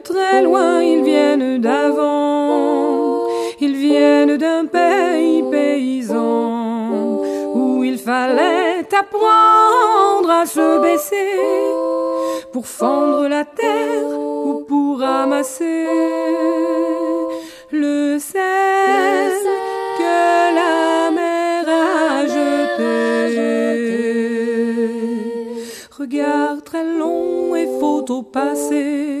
très loin, ils viennent d'avant. Ils viennent d'un pays paysan où il fallait apprendre à se baisser pour fendre la terre ou pour ramasser le sel que la mer a jeté. Regard très long et au passé,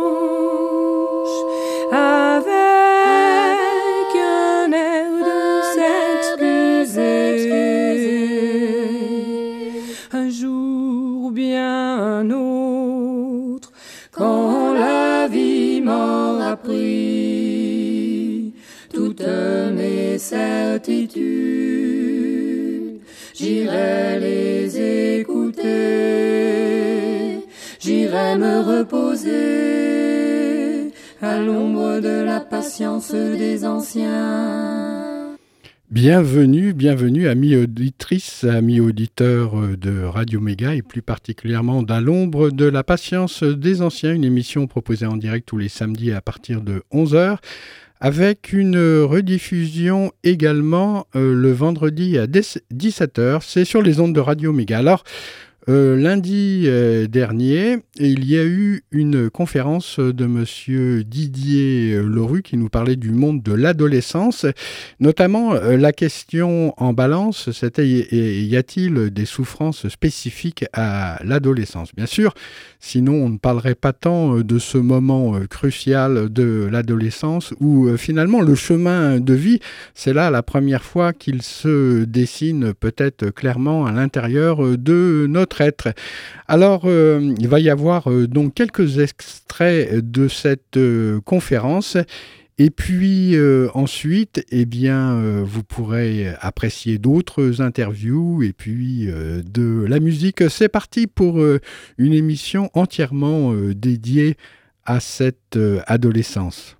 Certitude, j'irai les écouter, j'irai me reposer à l'ombre de la patience des anciens. Bienvenue, bienvenue, amis auditrices, amis auditeurs de Radio Méga et plus particulièrement d'À l'ombre de la patience des anciens, une émission proposée en direct tous les samedis à partir de 11h avec une rediffusion également euh, le vendredi à 17h. C'est sur les ondes de Radio Méga. Alors, euh, lundi euh, dernier, il y a eu une conférence de monsieur Didier Leroux qui nous parlait du monde de l'adolescence, notamment la question en balance, c'était y a-t-il des souffrances spécifiques à l'adolescence? Bien sûr, Sinon, on ne parlerait pas tant euh, de ce moment euh, crucial de l'adolescence où euh, finalement le chemin de vie, c'est là la première fois qu'il se dessine peut-être clairement à l'intérieur de notre Alors, il va y avoir donc quelques extraits de cette conférence. Et puis euh, ensuite, eh bien, euh, vous pourrez apprécier d'autres interviews et puis euh, de la musique. C'est parti pour une émission entièrement dédiée à cette adolescence.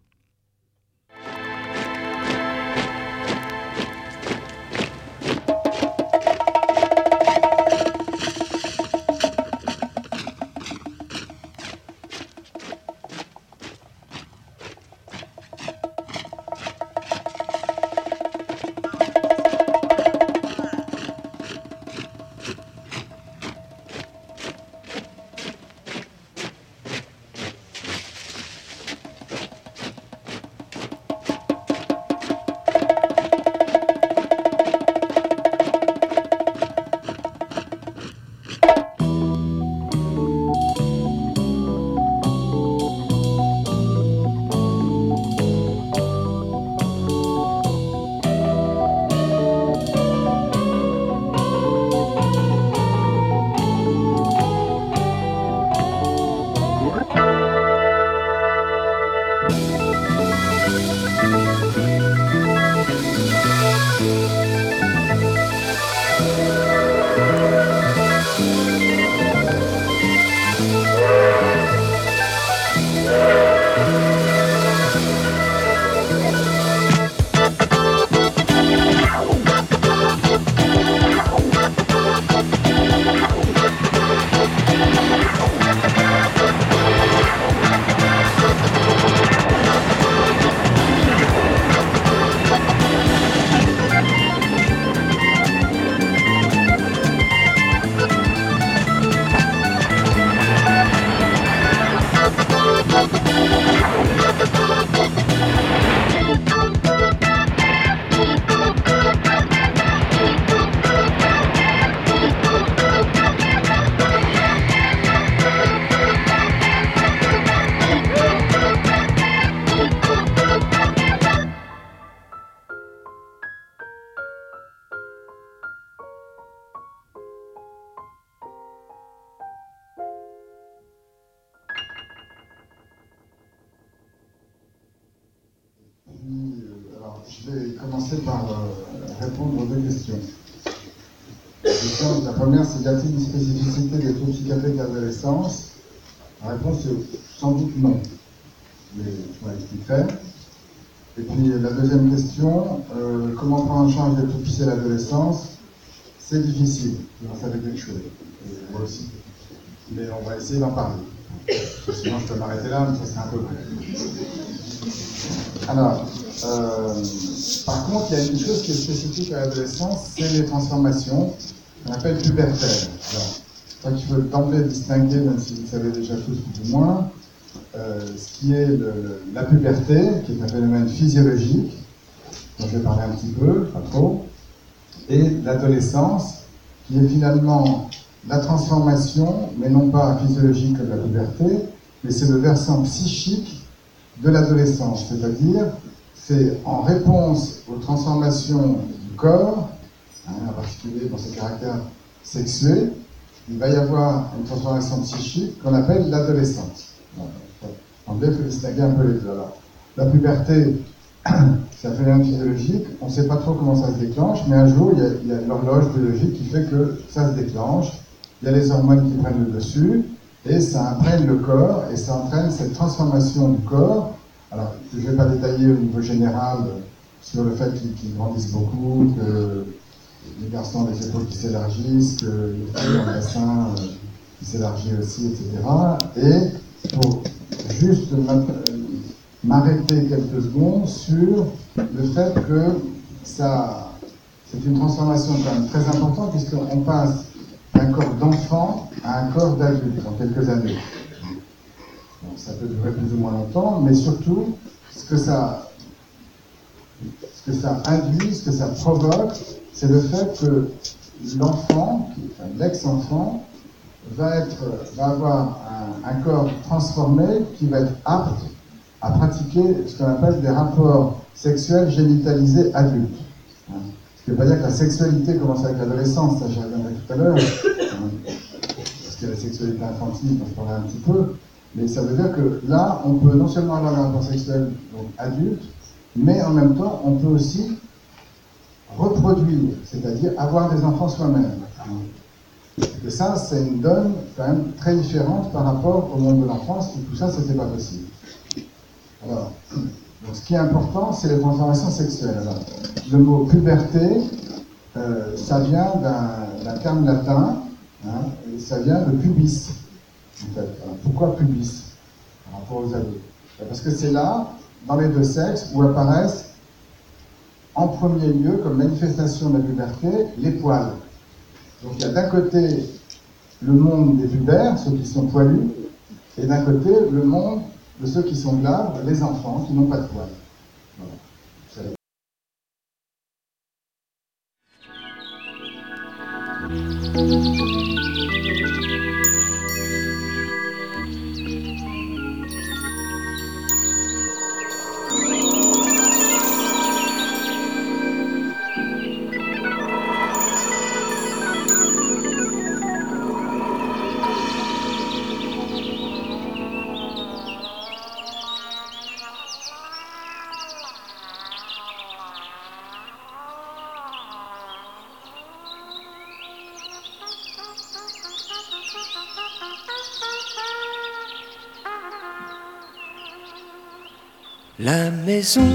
Spécifique à l'adolescence, c'est les transformations qu'on appelle pubertaires. Alors, crois qu'il faut d'emblée distinguer, même si vous le savez déjà tous plus ou moins, euh, ce qui est la puberté, qui est un phénomène physiologique, dont je vais parler un petit peu, pas trop, et l'adolescence, qui est finalement la transformation, mais non pas physiologique comme la puberté, mais c'est le versant psychique de l'adolescence, c'est-à-dire c'est en réponse aux transformations du corps, hein, en particulier dans ses caractères sexuels, il va y avoir une transformation psychique qu'on appelle l'adolescence. En fait, il faut distinguer un peu les deux. La puberté, c'est un phénomène physiologique, on ne sait pas trop comment ça se déclenche, mais un jour, il y a, l'horloge biologique qui fait que ça se déclenche, il y a les hormones qui prennent le dessus, et ça imprègne le corps, et ça entraîne cette transformation du corps. Alors, je ne vais pas détailler au niveau général sur le fait qu'ils grandissent beaucoup, que les garçons ont des épaules qui s'élargissent, que les filles ont un bassin euh, qui s'élargit aussi, etc. Et pour juste m'arrêter quelques secondes sur le fait que ça, c'est une transformation quand même très importante puisqu'on passe d'un corps d'enfant à un corps d'adulte en quelques années. Ça peut durer plus ou moins longtemps, mais surtout, ce que ça, ce que ça induit, ce que ça provoque, c'est le fait que l'enfant, l'ex-enfant, va, va avoir un, corps transformé qui va être apte à pratiquer ce qu'on appelle des rapports sexuels génitalisés adultes. Hein. Ce qui ne veut pas dire que la sexualité commence avec l'adolescence, ça j'y reviendrai tout à l'heure, hein. parce a la sexualité infantile dont je parlais un petit peu, mais ça veut dire que là, on peut non seulement avoir un rapport sexuel donc, adulte, mais en même temps, on peut aussi reproduire, c'est-à-dire avoir des enfants soi-même. Et ça, c'est une donne quand même très différente par rapport au monde de l'enfance, où tout ça, c'était pas possible. Alors, donc ce qui est important, c'est les transformations sexuelles. Alors, le mot puberté, euh, ça vient d'un terme latin, hein, et ça vient de pubis. Pourquoi pubis par rapport aux ados Parce que c'est là, dans les deux sexes, où apparaissent en premier lieu, comme manifestation de la puberté, les poils. Donc il y a d'un côté le monde des pubères, ceux qui sont poilus, et d'un côté le monde de ceux qui sont glabres, les enfants qui n'ont pas de poils. La maison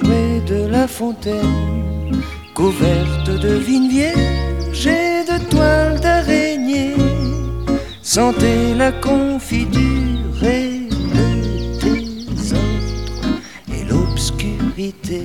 près de la fontaine, couverte de vignes vierges et de toiles d'araignée, sentait la confiture et le désordre et l'obscurité.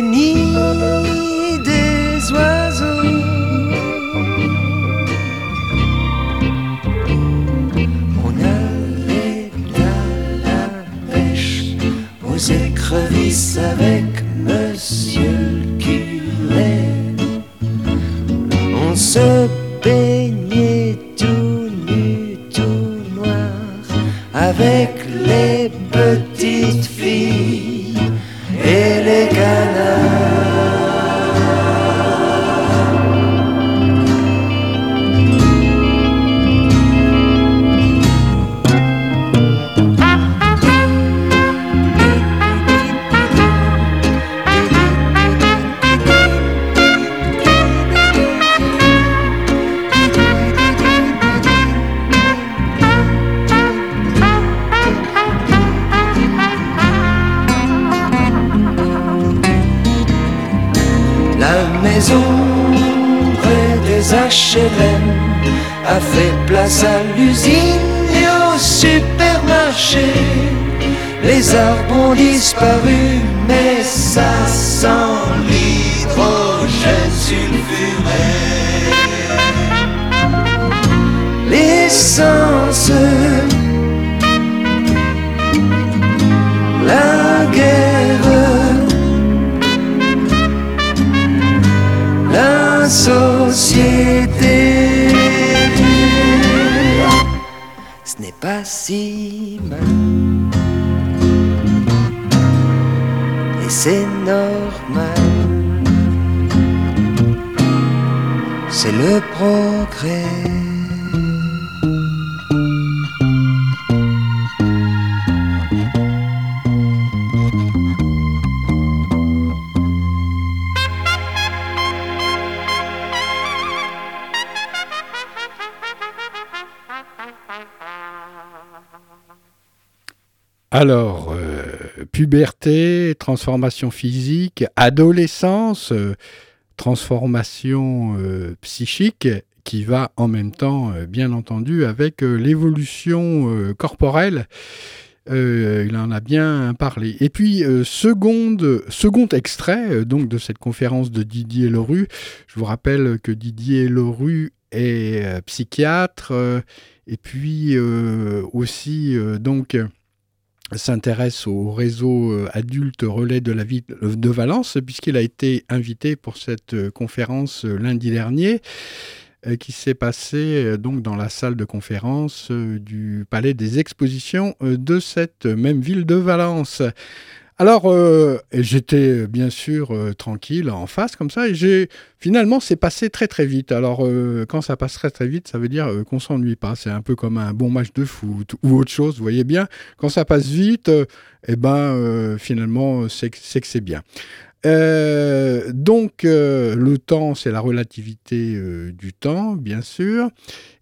a fait place à l'usine et au supermarché. Les arbres ont disparu, mais ça sent l'hydrogène sulfuré. L'essence, la guerre, la. Pas. Et c'est normal. C'est le progrès. Alors, euh, puberté, transformation physique, adolescence, euh, transformation euh, psychique qui va en même temps, bien entendu, avec l'évolution corporelle. il en a bien parlé. Et puis, second extrait donc de cette conférence de Didier Leroux. Je vous rappelle que Didier Leroux est psychiatre et puis aussi donc s'intéresse au réseau euh, adulte relais de la ville de Valence, puisqu'il a été invité pour cette euh, conférence euh, lundi dernier qui s'est passée donc dans la salle de conférence du Palais des Expositions de cette même ville de Valence. Alors, euh, j'étais euh, bien sûr euh, tranquille en face comme ça, et j'ai finalement c'est passé très très vite. Alors, quand ça passe très très vite, ça veut dire qu'on s'ennuie pas. C'est un peu comme un bon match de foot ou autre chose. Vous voyez bien, quand ça passe vite, eh ben finalement c'est que c'est bien. donc le temps, c'est la relativité du temps, bien sûr.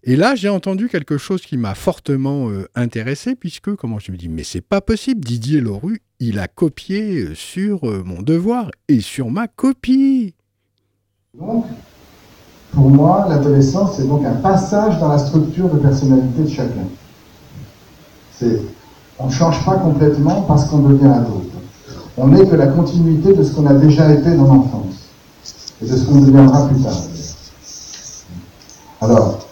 Et là, j'ai entendu quelque chose qui m'a fortement intéressé, puisque, comment je me dis, mais c'est pas possible, Didier Leroux, il a copié sur euh, mon devoir et sur ma copie. Donc, pour moi, l'adolescence, c'est donc un passage dans la structure de personnalité de chacun. On ne change pas complètement parce qu'on devient adulte. On n'est que la continuité de ce qu'on a déjà été dans l'enfance et de ce qu'on deviendra plus tard. Alors,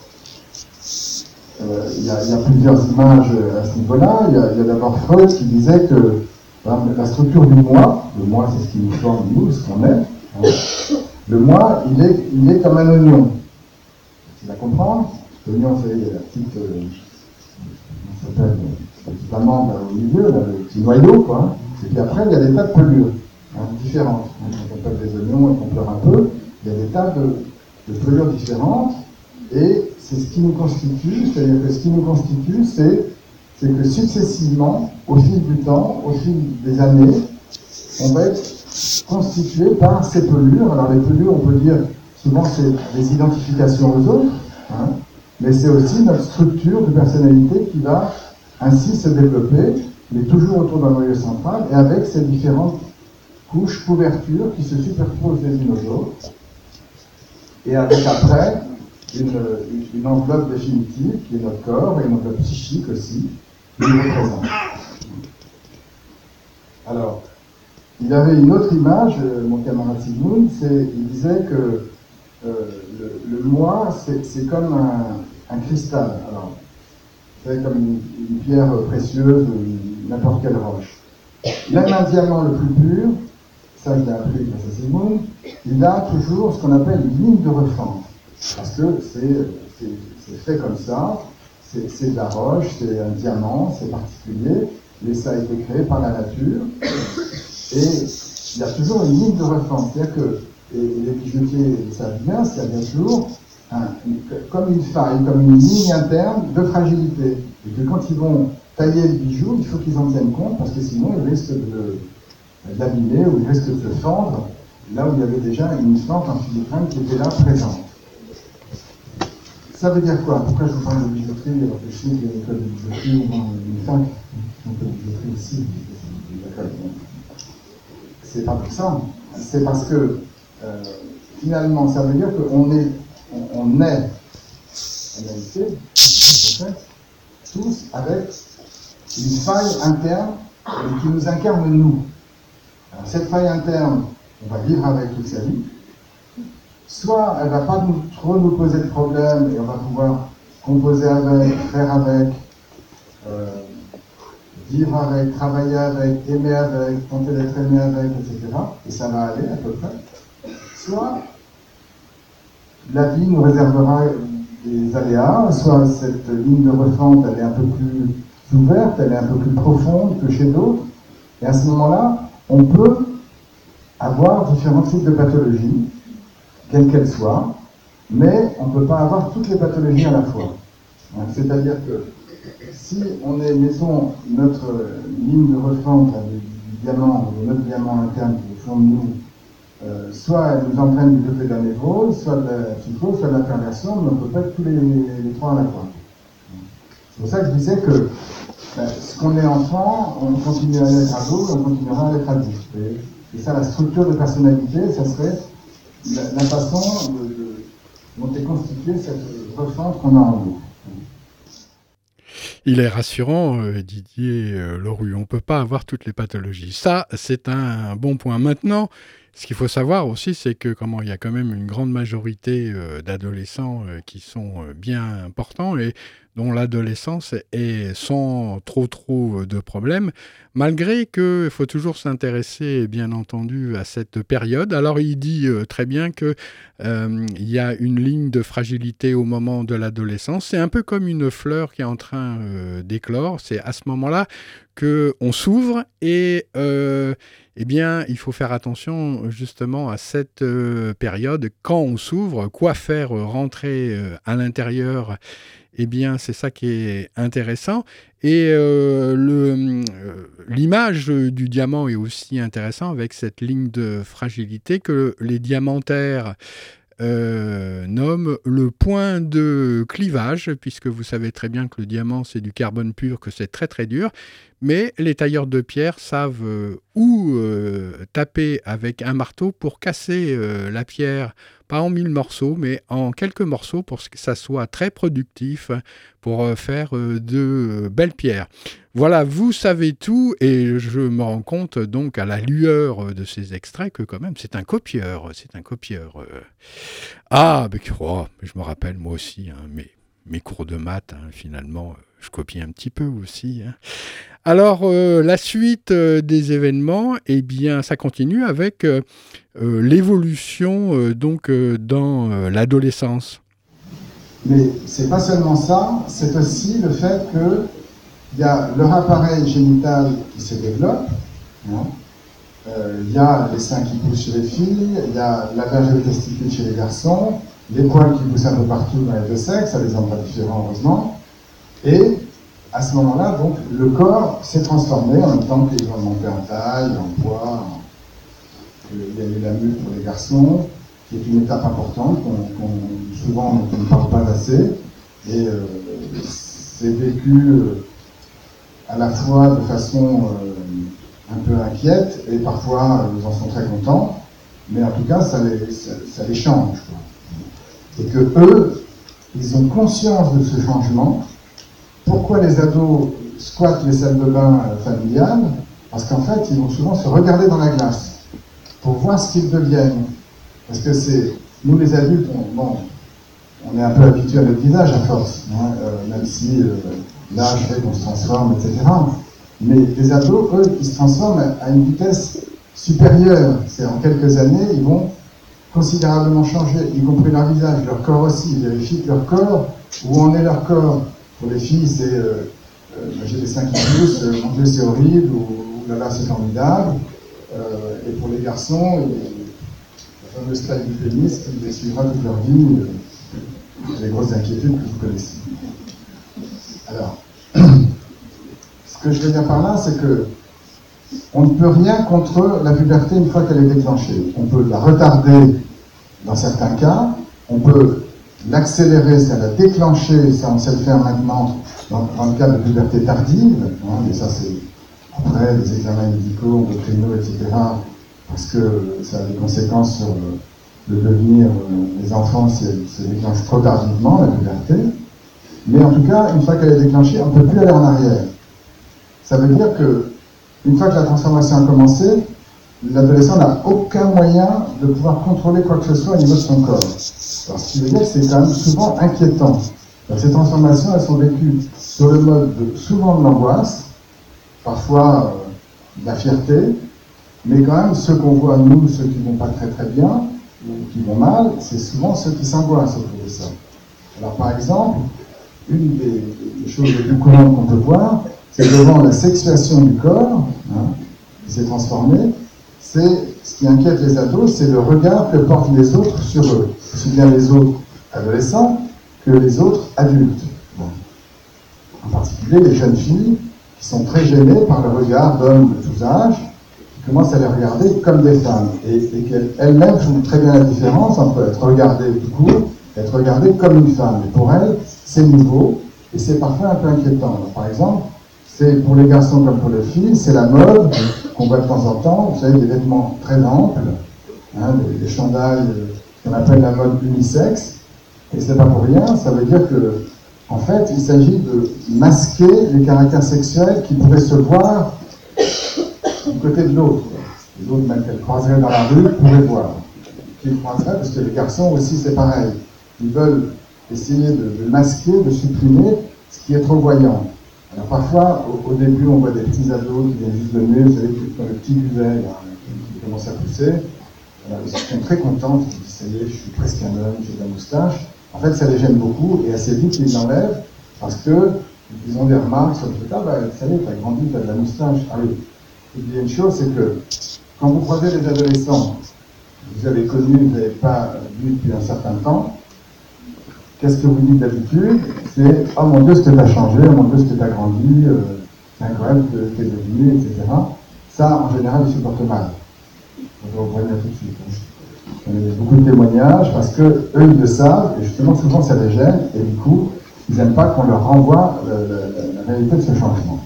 euh, il y, a plusieurs images à ce niveau-là. Il y a d'abord Freud qui disait que la structure du moi, le moi c'est ce qui nous forme, nous, ce qu'on est. Le moi, il est, il comme un oignon. Tu la comprendre L'oignon, c'est la petite. Euh, s'appelle Le petit amande au milieu, le petit noyau, quoi. Et puis après, il y a des tas de pelures hein, différentes. Quand on pèle des oignons et qu'on pleure un peu, il y a des tas de, de pelures différentes. Et c'est ce qui nous constitue, c'est-à-dire que ce qui nous constitue, c'est c'est que successivement, au fil du temps, au fil des années, on va être constitué par ces pelures. Alors les pelures, on peut dire, souvent c'est des identifications aux autres, hein, mais c'est aussi notre structure de personnalité qui va ainsi se développer, mais toujours autour d'un noyau central et avec ces différentes couches, couvertures qui se superposent les unes aux autres. Et avec après une, une enveloppe définitive qui est notre corps et une enveloppe psychique aussi, alors, il avait une autre image, euh, mon camarade Sigmund, il disait que euh, le, moi, c'est comme un, cristal. Alors, c'est comme une, pierre précieuse n'importe quelle roche. Même un diamant le plus pur, ça je l'ai appris grâce à Sigmund, il a toujours ce qu'on appelle une ligne de refente. Parce que c'est fait comme ça, c'est de la roche, c'est un diamant, c'est particulier, mais ça a été créé par la nature. Et il y a toujours une ligne de référence. C'est-à-dire que et les bijoutiers savent bien, c'est bien toujours comme une faille, comme une ligne interne de fragilité. Et que quand ils vont tailler le bijou, il faut qu'ils en tiennent compte, parce que sinon ils risquent de l'abîmer ou ils risquent de se fendre, là où il y avait déjà une fente en filigrane qui était là présente. Ça veut dire quoi Pourquoi je vous parle de bijouterie alors que je sais qu'il y a une école de bijouterie ou une fac de bijouterie ici C'est pas pour ça. C'est parce que euh, finalement, ça veut dire qu'on est, on, est, en réalité, tous avec une faille interne qui nous incarne nous. Alors, cette faille interne, on va vivre avec toute sa vie. Soit elle ne va pas trop nous poser de problème et on va pouvoir composer avec, faire avec, euh, vivre avec, travailler avec, aimer avec, tenter d'être aimé avec, etc. Et ça va aller à peu près. Soit la vie nous réservera des aléas, soit cette ligne de refente elle est un peu plus ouverte, elle est un peu plus profonde que chez d'autres, et à ce moment-là, on peut avoir différents types de pathologies, quelles qu'elles soient, mais on ne peut pas avoir toutes les pathologies à la fois. C'est-à-dire que si on est, mettons, notre ligne de refente du diamant, notre diamant interne qui est au fond de nous, euh, soit elle nous entraîne du côté de la soit de la psycho, soit de la perversion, mais on ne peut pas être tous les, trois à la fois. C'est pour ça que je disais que ben, ce qu'on est enfant, on continue à l'être ado, on continuera à l'être adulte. Et, ça, la structure de personnalité, ça serait la, façon dont est constituée cette refonte qu'on a en nous. Il est rassurant, euh, Didier euh, Leroux. On ne peut pas avoir toutes les pathologies. Ça, c'est un bon point. Maintenant, ce qu'il faut savoir aussi, c'est que comment il y a quand même une grande majorité euh, d'adolescents euh, qui sont bien importants et dont l'adolescence est sans trop trop de problèmes, malgré qu'il faut toujours s'intéresser bien entendu à cette période. Alors il dit très bien qu'il il y a une ligne de fragilité au moment de l'adolescence. C'est un peu comme une fleur qui est en train d'éclore. C'est à ce moment-là qu'on s'ouvre et eh bien, il faut faire attention justement à cette euh, période. Quand on s'ouvre, quoi faire rentrer euh, à l'intérieur eh bien, c'est ça qui est intéressant. Et euh, l'image du diamant est aussi intéressant avec cette ligne de fragilité que les diamantaires euh, nomme le point de clivage, puisque vous savez très bien que le diamant c'est du carbone pur, que c'est très très dur, mais les tailleurs de pierre savent euh, où euh, taper avec un marteau pour casser la pierre, pas en mille morceaux, mais en quelques morceaux pour que ça soit très productif pour faire de belles pierres. Voilà, vous savez tout et je me rends compte donc à la lueur de ces extraits que quand même c'est un copieur, c'est un copieur. Euh. Ah, mais oh, je me rappelle moi aussi, hein, mes, cours de maths, hein, finalement, je copie un petit peu aussi. Hein. Alors, euh, la suite euh, des événements, eh bien, ça continue avec l'évolution donc dans l'adolescence. Mais c'est pas seulement ça, c'est aussi le fait que il y a leur appareil génital qui se développe, hein. euh, il y a les seins qui poussent chez les filles, il y a la verge de testicule chez les garçons, les poils qui poussent un peu partout dans les deux sexes, à des endroits différents heureusement, et à ce moment-là, donc, le corps s'est transformé en même temps qu'ils ont monté en taille, en poids. Il y a eu la mue pour les garçons, qui est une étape importante, qu'on, souvent on ne parle pas assez, et euh, c'est vécu euh, à la fois de façon euh, un peu inquiète et parfois ils en sont très contents, mais en tout cas ça les, ça, les change. Et que eux, ils ont conscience de ce changement. Pourquoi les ados squattent les salles de bain euh, familiales Parce qu'en fait, ils vont souvent se regarder dans la glace pour voir ce qu'ils deviennent. Parce que c'est, nous les adultes, on, bon, on est un peu habitués à notre visage à force, hein, même si l'âge fait qu'on se transforme, etc. Mais les ados, eux, ils se transforment à une vitesse supérieure. C'est en quelques années, ils vont considérablement changer, y compris leur visage, leur corps aussi. Ils vérifient leur corps, où en est leur corps Pour les filles, c'est euh, euh, j'ai des seins qui poussent, mon Dieu c'est horrible, ou, là là c'est formidable. et pour les garçons, la fameuse taille du pénis qui les suivra toute leur vie, les grosses inquiétudes que vous connaissez. Alors, ce que je veux dire par là, c'est que on ne peut rien contre la puberté une fois qu'elle est déclenchée. On peut la retarder dans certains cas, on peut l'accélérer, c'est-à-dire la déclencher, ça on sait le faire maintenant dans, le cas de puberté tardive, hein, mais ça c'est après les examens médicaux, endocrinaux, etc., parce que ça a des conséquences sur le, devenir euh, des enfants si elle se déclenche trop tardivement, la puberté. Mais en tout cas, une fois qu'elle est déclenchée, on ne peut plus aller en arrière. Ça veut dire que une fois que la transformation a commencé, l'adolescent n'a aucun moyen de pouvoir contrôler quoi que ce soit au niveau de son corps. Alors, ce qui veut dire que c'est quand même souvent inquiétant. ces transformations, elles sont vécues sur le mode de, souvent de l'angoisse, parfois euh, de la fierté, mais quand même, ceux qu'on voit, nous, ceux qui vont pas très très bien, ou qui vont mal, c'est souvent ceux qui s'angoissent autour de ça. Alors, par exemple, une des, choses les plus courantes qu'on peut voir, c'est devant la sexuation du corps, hein, qui s'est transformée, c'est ce qui inquiète les ados, c'est le regard que portent les autres sur eux, aussi bien les autres adolescents que les autres adultes. En particulier les jeunes filles qui sont très gênées par le regard d'hommes de tous âges, qui commencent à les regarder comme des femmes, et, et qu'elles-mêmes font très bien la différence entre être regardées tout court et être regardées comme une femme. Et pour elles, c'est nouveau, et c'est parfois un peu inquiétant. par exemple, c'est pour les garçons comme pour les filles, c'est la mode qu'on voit de temps en temps. Vous savez, des vêtements très amples, hein, des, chandails qu'on appelle la mode unisexe. Et c'est pas pour rien, ça veut dire que, en fait, il s'agit de masquer les caractères sexuels qui pourraient se voir du côté de l'autre. Les autres, même qu'elles croiseraient dans la rue, pourraient voir. Qu'ils croiseraient, parce que les garçons aussi, c'est pareil. Ils veulent essayer de masquer, de supprimer ce qui est trop voyant. Parfois, au, début, on voit des petits ados qui viennent juste de nez, vous savez, qui le petit duvet qui commence à pousser. ils sont très contents, ils disent, ça y est, je suis presque un homme, j'ai de la moustache. En fait, ça les gêne beaucoup et assez vite, ils l'enlèvent parce qu'ils ont des remarques sur le fait, ah bah, ça y est, t'as grandi, t'as de la moustache. Ah. Et puis, il une chose, c'est que quand vous croisez des adolescents, vous avez connu, vous n'avez pas vu depuis un certain temps, Qu'est-ce que vous dites d'habitude? C'est Oh mon Dieu, ce que tu as changé, oh mon Dieu, ce que tu as grandi, euh, c'est incroyable ce que etc. Ça, en général, ils supportent mal. Vais vous prévenir tout de suite. Hein. A beaucoup de témoignages parce que eux, ils le savent, et justement, souvent, ça les gêne, et du coup, ils n'aiment pas qu'on leur renvoie la réalité de ce changement.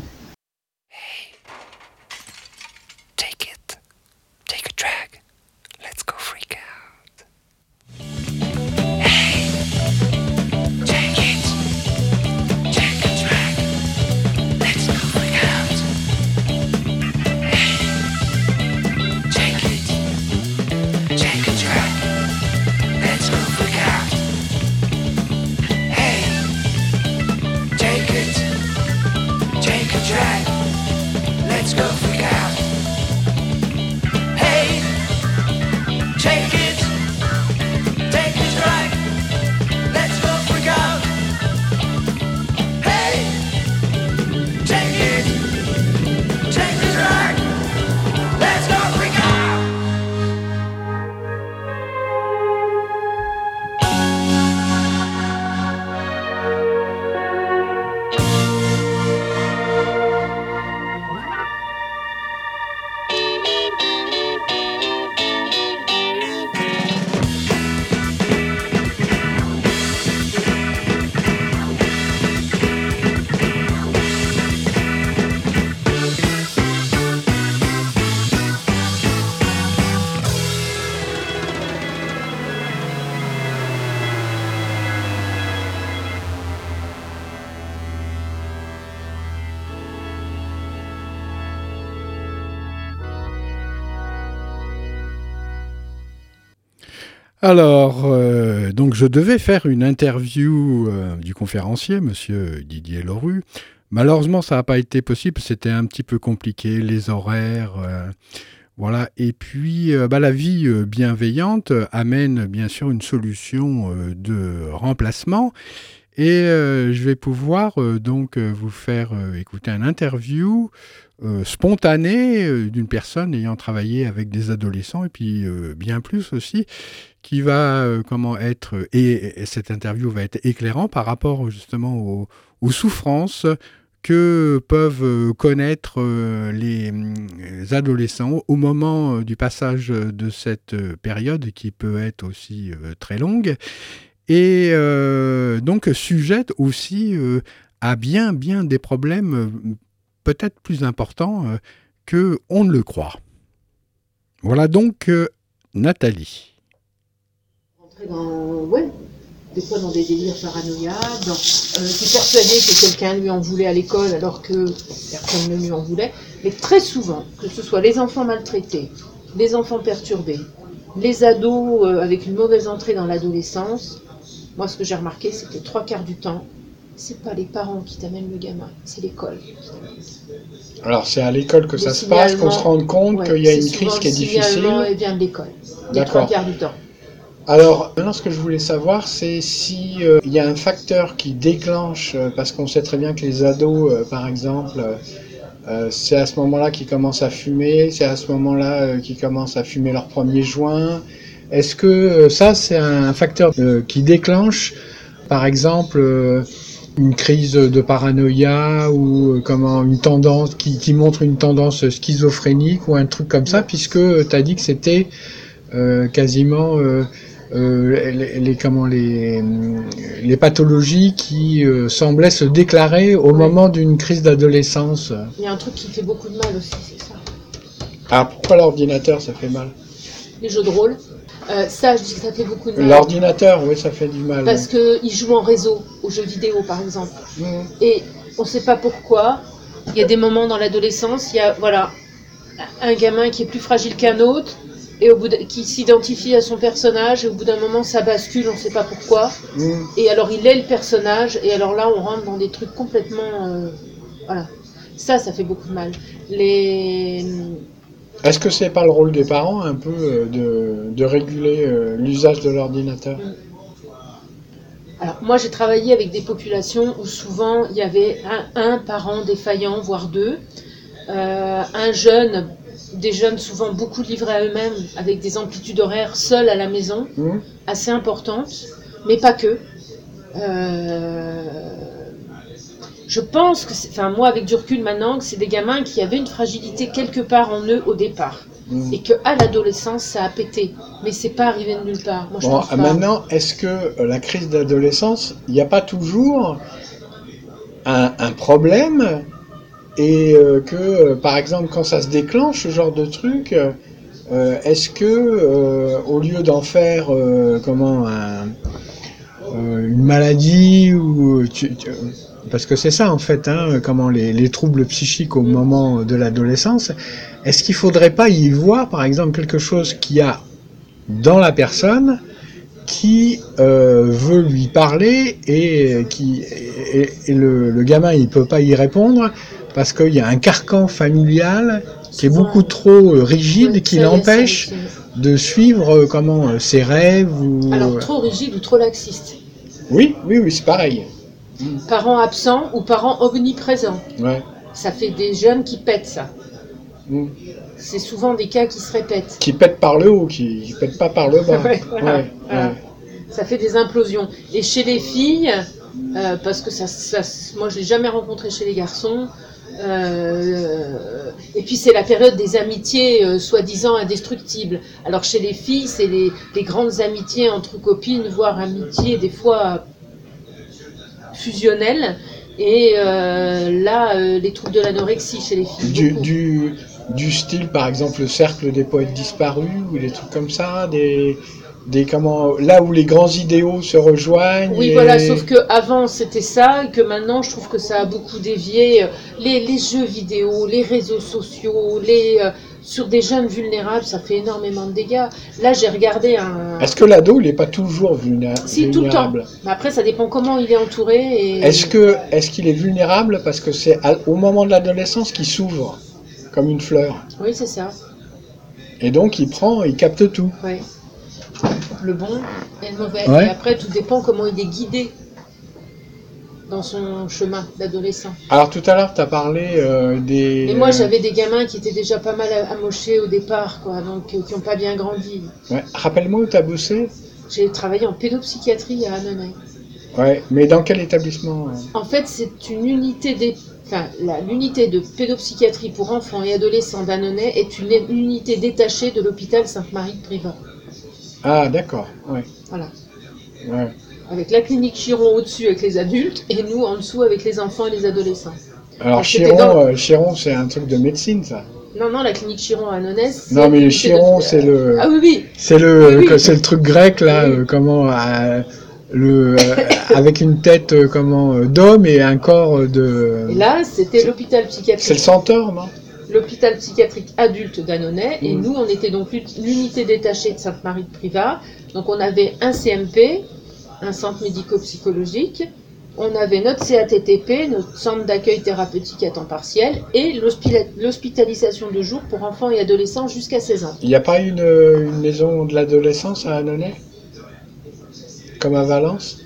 Alors, euh, donc je devais faire une interview euh, du conférencier, monsieur Didier Lorue. Malheureusement, ça n'a pas été possible, c'était un petit peu compliqué, les horaires. Euh, voilà. Et puis, bah, la vie bienveillante amène bien sûr une solution de remplacement. Et euh, je vais pouvoir euh, donc euh, vous faire écouter un interview spontané d'une personne ayant travaillé avec des adolescents et puis bien plus aussi, qui va comment être et, cette interview va être éclairant par rapport justement aux souffrances que peuvent connaître les, adolescents au moment du passage de cette période qui peut être aussi très longue et euh, donc sujette aussi euh, à bien, bien des problèmes euh, peut-être plus importants que on ne le croit. Voilà donc Nathalie. Dans, ouais, des fois dans des délires paranoïaques, dans, qui persuadé que quelqu'un lui en voulait à l'école alors que personne ne lui en voulait. Mais très souvent, que ce soit les enfants maltraités, les enfants perturbés, les ados avec une mauvaise entrée dans l'adolescence, moi, ce que j'ai remarqué, c'est que trois quarts du temps, c'est pas les parents qui t'amènent le gamin, c'est l'école. Alors, c'est à l'école que ça se passe, qu'on se rende compte qu'il y a une crise qui est difficile. Le vient de l'école, quarts du temps. Alors, maintenant, ce que je voulais savoir, c'est s'il euh, y a un facteur qui déclenche, euh, parce qu'on sait très bien que les ados, euh, par exemple, c'est à ce moment-là qu'ils commencent à fumer, c'est à ce moment-là qu'ils commencent à fumer leur premier joint, est-ce que euh, ça, c'est un facteur euh, qui déclenche, par exemple, euh, une crise de paranoïa ou comment une tendance qui, montre une tendance schizophrénique ou un truc comme ça, puisque tu as dit que c'était quasiment les, comment, les, les pathologies qui semblaient se déclarer au moment d'une crise d'adolescence. Il y a un truc qui fait beaucoup de mal aussi, c'est ça. Ah, pourquoi l'ordinateur ça fait mal? Les jeux de rôle. Euh, ça, je dis que ça fait beaucoup de mal. L'ordinateur, oui, ça fait du mal. Parce qu'ils jouent en réseau, aux jeux vidéo par exemple. Mmh. Et on ne sait pas pourquoi. Il y a des moments dans l'adolescence, il y a voilà, un gamin qui est plus fragile qu'un autre, et au bout qui s'identifie à son personnage, et au bout d'un moment ça bascule, on ne sait pas pourquoi. Mmh. Et alors il est le personnage, et alors là on rentre dans des trucs complètement. Euh, voilà. Ça, ça fait beaucoup de mal. Les est-ce que c'est pas le rôle des parents un peu euh, de, réguler euh, l'usage de l'ordinateur? Alors moi j'ai travaillé avec des populations où souvent il y avait un, parent défaillant, voire deux, euh, un jeune, des jeunes souvent beaucoup livrés à eux-mêmes, avec des amplitudes horaires seuls à la maison, mmh. assez importantes, mais pas que. Je pense que, enfin moi avec du recul maintenant, que c'est des gamins qui avaient une fragilité quelque part en eux au départ. Mmh. Et que à l'adolescence ça a pété, mais c'est pas arrivé de nulle part. Moi, Maintenant, est-ce que euh, la crise d'adolescence, il n'y a pas toujours un, problème et euh, que, euh, par exemple, quand ça se déclenche, ce genre de truc, est-ce que, au lieu d'en faire comment une maladie ou parce que c'est ça en fait, hein, comment les, troubles psychiques au moment de l'adolescence. Est-ce qu'il faudrait pas y voir, par exemple, quelque chose qu'il y a dans la personne qui euh, veut lui parler et qui et, le, gamin il peut pas y répondre parce qu'il y a un carcan familial qui est beaucoup trop euh, rigide qui l'empêche de suivre euh, comment ses rêves ou alors trop rigide ou trop laxiste. Oui, oui, oui, c'est pareil. Parents absents ou parents omniprésents. Ça fait des jeunes qui pètent ça. Mm. C'est souvent des cas qui se répètent. Qui pètent par le haut, qui, ne pètent pas par le bas. Ça fait des implosions. Et chez les filles, euh, parce que ça, moi je l'ai jamais rencontré chez les garçons. Euh, et puis c'est la période des amitiés euh, soi-disant indestructibles. Alors chez les filles, c'est les, les, grandes amitiés entre copines, voire amitiés des fois fusionnel. Et euh, là, euh, les troubles de l'anorexie chez les filles. Du, du, style, par exemple, le cercle des poètes disparus ou des trucs comme ça, des, des comment, là où les grands idéaux se rejoignent. Oui, voilà, sauf que avant c'était ça, et que maintenant je trouve que ça a beaucoup dévié. Les, les jeux vidéo, les réseaux sociaux, les sur des jeunes vulnérables, ça fait énormément de dégâts. Là, j'ai regardé un. Est-ce que l'ado, il n'est pas toujours vulnérable Si, tout le temps. Mais après, ça dépend comment il est entouré. Est-ce que est-ce qu'il est vulnérable parce que c'est au moment de l'adolescence qu'il s'ouvre comme une fleur? Oui, c'est ça. Et donc, il prend, il capte tout. Oui. Le bon et le mauvais. Et après, tout dépend comment il est guidé. Dans son chemin d'adolescent. Alors tout à l'heure, tu as parlé euh, des... Et moi, j'avais des gamins qui étaient déjà pas mal amochés au départ, quoi, donc euh, qui n'ont pas bien grandi. Ouais. Rappelle-moi où tu as bossé J'ai travaillé en pédopsychiatrie à Annonay. Ouais, mais dans quel établissement euh En fait, c'est une unité des... Enfin, l'unité de pédopsychiatrie pour enfants et adolescents d'Annonay est une unité détachée de l'hôpital Sainte-Marie de Privas. Ah, d'accord. Ouais. Voilà. ouais. Avec la clinique Chiron au-dessus avec les adultes et nous en dessous avec les enfants et les adolescents. Alors Chiron, dans- euh, Chiron, c'est un truc de médecine, ça. Non, non, la clinique Chiron à c'est Non, mais de- Chiron, c'est le, Ah oui, oui. c'est le, Oui, oui. que- c'est le truc grec là, Oui. euh, comment, euh, le, avec une tête comment d'homme et un corps de. Et là, c'était l'hôpital C'est le psychiatrique. centaure, non? L'hôpital psychiatrique adulte d'Annonay. Et nous, on était donc l'unité détachée de Sainte-Marie de Privas. Donc on avait un CMP, un centre médico-psychologique. On avait notre CATTP, notre centre d'accueil thérapeutique à temps partiel, et l'hospitalisation de jour pour enfants et adolescents jusqu'à 16 ans. Il n'y a pas une, une maison de l'adolescence à Annonay? Comme à Valence?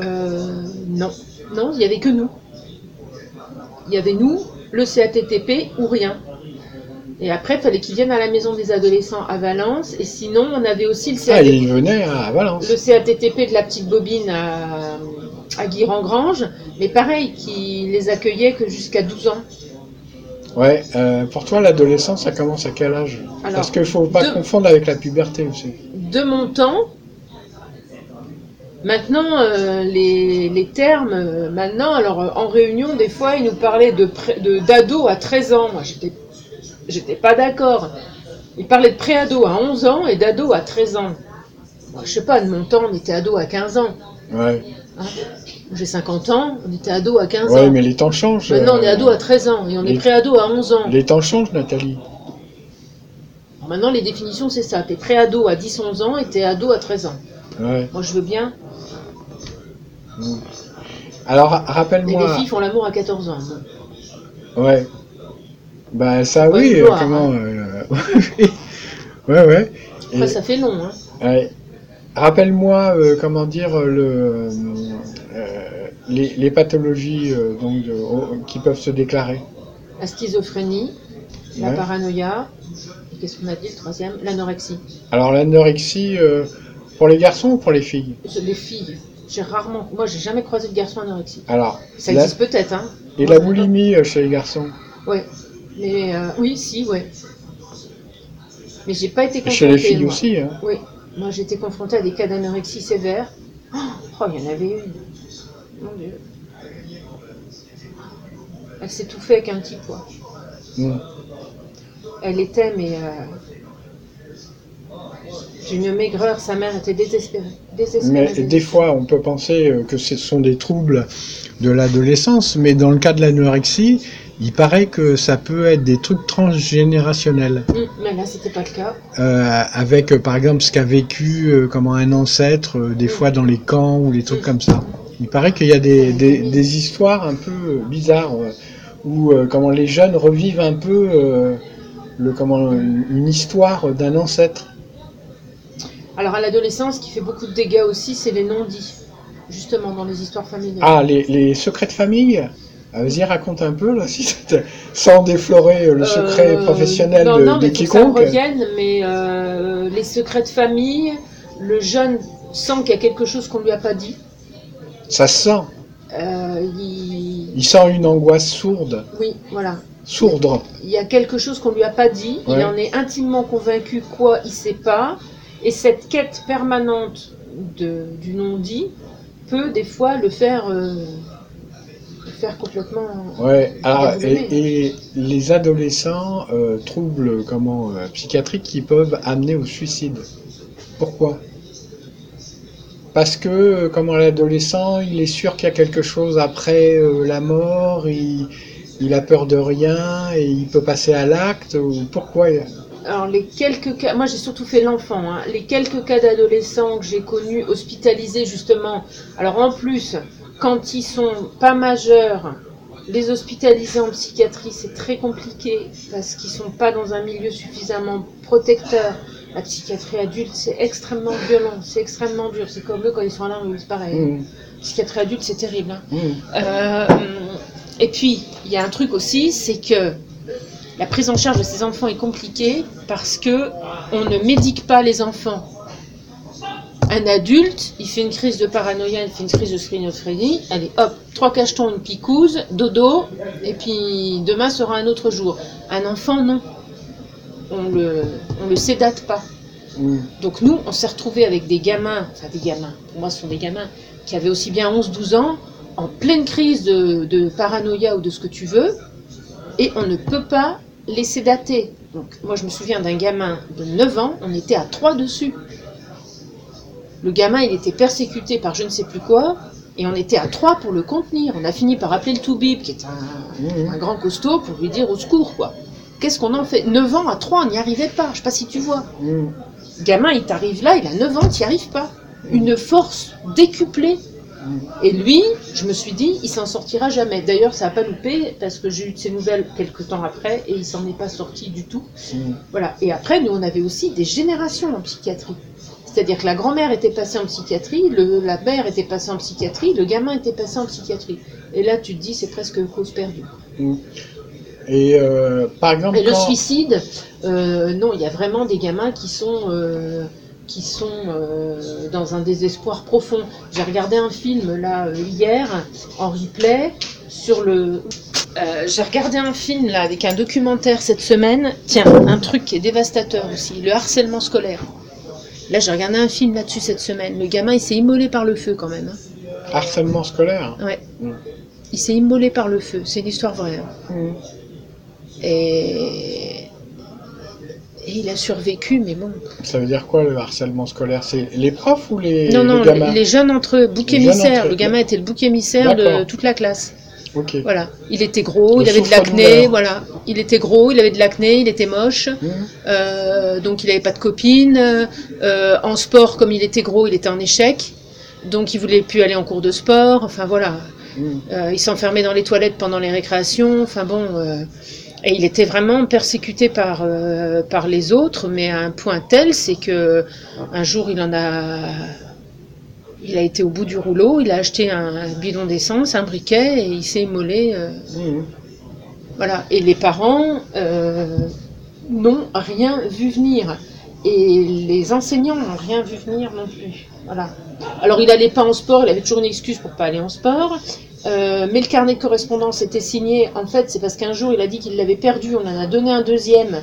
Euh, non, non, il n'y avait que nous. Il y avait nous, le CATTP ou rien. Et après, il fallait qu'ils viennent à la maison des adolescents à Valence. Et sinon, on avait aussi le Ah, CATTP, il venait à Valence. le CATTP de la petite bobine à, à Guy-Rengrange. Mais pareil, qui les accueillait que jusqu'à 12 ans. Ouais, euh, pour toi, l'adolescence, ça commence à quel âge? Alors, Parce qu'il faut pas deux- confondre avec la puberté aussi. de mon temps. Maintenant, euh, les, les termes, euh, maintenant, alors euh, en réunion, des fois, ils nous parlaient de pré- de- d'ado à 13 ans. Moi, j'étais, j'étais pas d'accord. Ils parlaient de pré-ado à 11 ans et d'ado à 13 ans. Moi, je sais pas, de mon temps, on était ado à 15 ans. Ouais, J'ai 50 ans, on était ado à 15 ouais ans. mais les temps changent. Maintenant, on est euh, ado à 13 ans et on est pré-ado à 11 ans. Les temps changent, Nathalie. Maintenant, les définitions, c'est ça. T'es pré-ado à 10-11 ans et t'es ado à 13 ans. Ouais. Moi, je veux bien. Alors, ra- Et rappelle-moi. les filles font l'amour à 14 ans. Ouais. Bah, ça, oui, euh, gloire, comment. euh, ouais, ouais. Et- ça fait long, hein. Ouais. Rappelle-moi, euh, comment dire, le, euh, les, les pathologies euh, donc, de- oh, qui peuvent se déclarer. La schizophrénie, la paranoïa, et qu'est-ce qu'on a dit le troisième L'anorexie. Alors, l'anorexie, pour les garçons ou pour les filles? Les filles, j'ai rarement. Moi, j'ai jamais croisé de garçon anorexique. Alors, Ça la- existe peut-être, hein. et Moi, la boulimie chez les garçons? Ouais. Mais euh, oui, si, ouais. Mais j'ai pas été confrontée. Chez les filles moi. aussi, hein. Oui. Moi, confrontée à des cas d'anorexie sévère. Oh, oh, il y en avait une. Mon Dieu. Elle s'est tout fait avec un petit poids. Elle était, mais. euh, D'une maigreur, sa mère était désespérée. désespérée Mais des fois, on peut penser euh, que ce sont des troubles de l'adolescence, mais dans le cas de l'anorexie, il paraît que ça peut être des trucs transgénérationnels. Hum, mais là, c'était pas le cas. Euh, avec, euh, par exemple, ce qu'a vécu euh, comment un ancêtre, euh, des fois dans les camps ou les trucs Mm. comme ça. Il paraît qu'il y a des, des, des histoires un peu bizarres où comment les jeunes revivent un peu le, comment, une histoire d'un ancêtre. Alors, à l'adolescence, ce qui fait beaucoup de dégâts aussi, c'est les non-dits. Justement, dans les histoires familiales. Ah, les, les secrets de famille? Vas-y, raconte un peu, là, si sans déflorer euh, le secret Euh, professionnel non, de, non, de mais faut que ça quiconque. revienne, mais euh, les secrets de famille, le jeune sent qu'il y a quelque chose qu'on lui a pas dit. Ça se sent. Euh, il... Il sent une angoisse sourde. Oui, voilà. Sourdre. Il y a quelque chose qu'on lui a pas dit. Ouais. Il en est intimement convaincu quoi il sait pas. Et cette quête permanente de, du non-dit peut des fois le faire, faire complètement. Ouais, alors, Déboulonné. et, et les adolescents, euh, troubles comment, euh, psychiatriques qui peuvent amener au suicide. Pourquoi? Parce que, euh, comment l'adolescent, il est sûr qu'il y a quelque chose après euh, la mort, il, il a peur de rien et il peut passer à l'acte, ou pourquoi Alors les quelques cas, moi j'ai surtout fait l'enfant, hein. les quelques cas d'adolescents que j'ai connus hospitalisés justement. Alors en plus, quand ils sont pas majeurs, les hospitaliser en psychiatrie c'est très compliqué parce qu'ils sont pas dans un milieu suffisamment protecteur. La psychiatrie adulte c'est extrêmement violent, c'est extrêmement dur. C'est comme eux quand ils sont à la rue, c'est pareil. Mmh. psychiatrie adulte, c'est terrible. hein. Mmh. Euh, et puis, il y a un truc aussi, c'est que la prise en charge de ces enfants est compliquée parce que on ne médique pas les enfants. Un adulte, il fait une crise de paranoïa, il fait une crise de schizophrénie, allez hop, trois cachetons, une picouse, dodo, et puis demain sera un autre jour. Un enfant, non. On le, on le sédate pas. Mmh. Donc nous, on s'est retrouvés avec des gamins, enfin des gamins, pour moi ce sont des gamins, qui avaient aussi bien 11-12 ans, en pleine crise de, de paranoïa ou de ce que tu veux, et on ne peut pas les sédater. Donc moi je me souviens d'un gamin de 9 ans, on était à 3 dessus. Le gamin, il était persécuté par je ne sais plus quoi, et on était à 3 pour le contenir. On a fini par appeler le Toubib, qui est un, un grand costaud, pour lui dire au secours, quoi. Qu'est-ce qu'on en fait? 9 ans à 3, on n'y arrivait pas, je sais pas si tu vois. Gamin, il t'arrive là, il a 9 ans, tu n'y arrives pas. Une force décuplée. Et lui, je me suis dit, il s'en sortira jamais. D'ailleurs, ça n'a pas loupé, parce que j'ai eu de ses nouvelles quelques temps après, et il s'en est pas sorti du tout. Mmh. Voilà. Et après, nous, on avait aussi des générations en psychiatrie. C'est-à-dire que la grand-mère était passée en psychiatrie, le- la mère était passée en psychiatrie, le gamin était passé en psychiatrie. Et là, tu te dis, c'est presque cause perdue. Et euh, par exemple, Et le suicide, euh, non, il y a vraiment des gamins qui sont, euh, qui sont dans un désespoir profond. J'ai regardé un film là hier en replay sur le. J'ai regardé un film là avec un documentaire cette semaine. Tiens, un truc qui est dévastateur aussi, le harcèlement scolaire. Là, j'ai regardé un film là-dessus cette semaine. Le gamin, il s'est immolé par le feu quand même. hein. harcèlement scolaire. Ouais. Mm. Il s'est immolé par le feu. C'est une histoire vraie. hein. Et... et il a survécu, mais bon. Ça veut dire quoi le harcèlement scolaire? C'est les profs ou les, non, non, les gamins? les jeunes entre eux, bouc émissaire. Le gamin était le bouc émissaire de toute la classe. Voilà. Il était gros, Le il avait de l'acné, voilà. Il était gros, il avait de l'acné, il était moche. Mmh. Euh, donc il avait pas de copine. Euh, en sport, comme il était gros, il était en échec. Donc il voulait plus aller en cours de sport. Enfin voilà. Mmh. Euh, il s'enfermait dans les toilettes pendant les récréations. Enfin bon. et il était vraiment persécuté par, par les autres, mais à un point tel, c'est que un jour il en a. Il a été au bout du rouleau, il a acheté un bidon d'essence, un briquet, et il s'est immolé. euh, Mmh. voilà. Et les parents euh, n'ont rien vu venir. Et les enseignants n'ont rien vu venir non plus. Voilà. Alors il n'allait pas en sport, il avait toujours une excuse pour pas aller en sport. Euh, mais le carnet de correspondance était signé. En fait, c'est parce qu'un jour il a dit qu'il l'avait perdu, on en a donné un deuxième.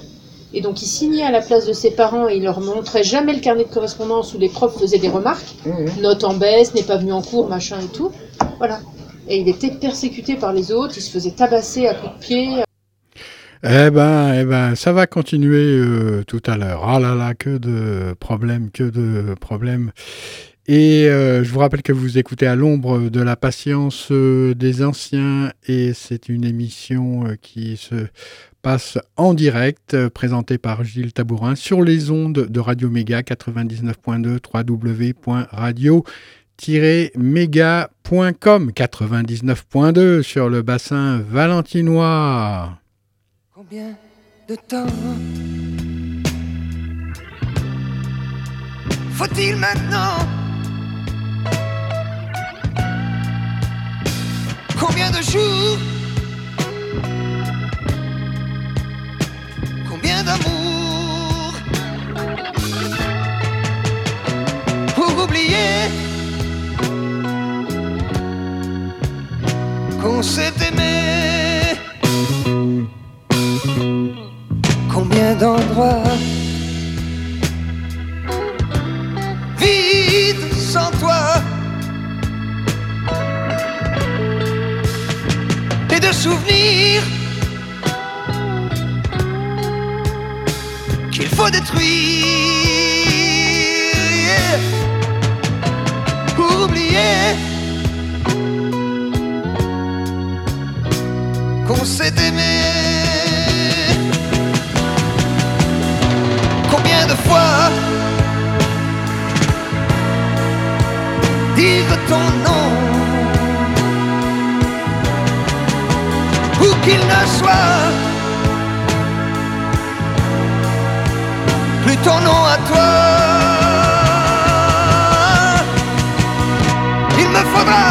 Et donc il signait à la place de ses parents et il leur montrait jamais le carnet de correspondance où les profs faisaient des remarques. Mmh. Note en baisse, n'est pas venu en cours, machin et tout. Voilà. Et il était persécuté par les autres, il se faisait tabasser à coups de pied. Eh ben, eh ben, ça va continuer euh, tout à l'heure. Ah là là, que de problèmes, que de problèmes. Et euh, je vous rappelle que vous écoutez à l'ombre de la patience euh, des anciens et c'est une émission euh, qui se passe en direct, euh, présentée par Gilles Tabourin sur les ondes de Radio Méga 99.2 www.radio-méga.com 99.2 sur le bassin valentinois. Combien de temps faut-il maintenant Combien de jours d'amour. Pour oublier qu'on s'est aimé. Combien d'endroits vides sans toi. Et de souvenirs détruire pour oublier qu'on s'est aimé. Combien de fois dire ton nom Où qu'il ne soit Ton nom à toi. Il me faudra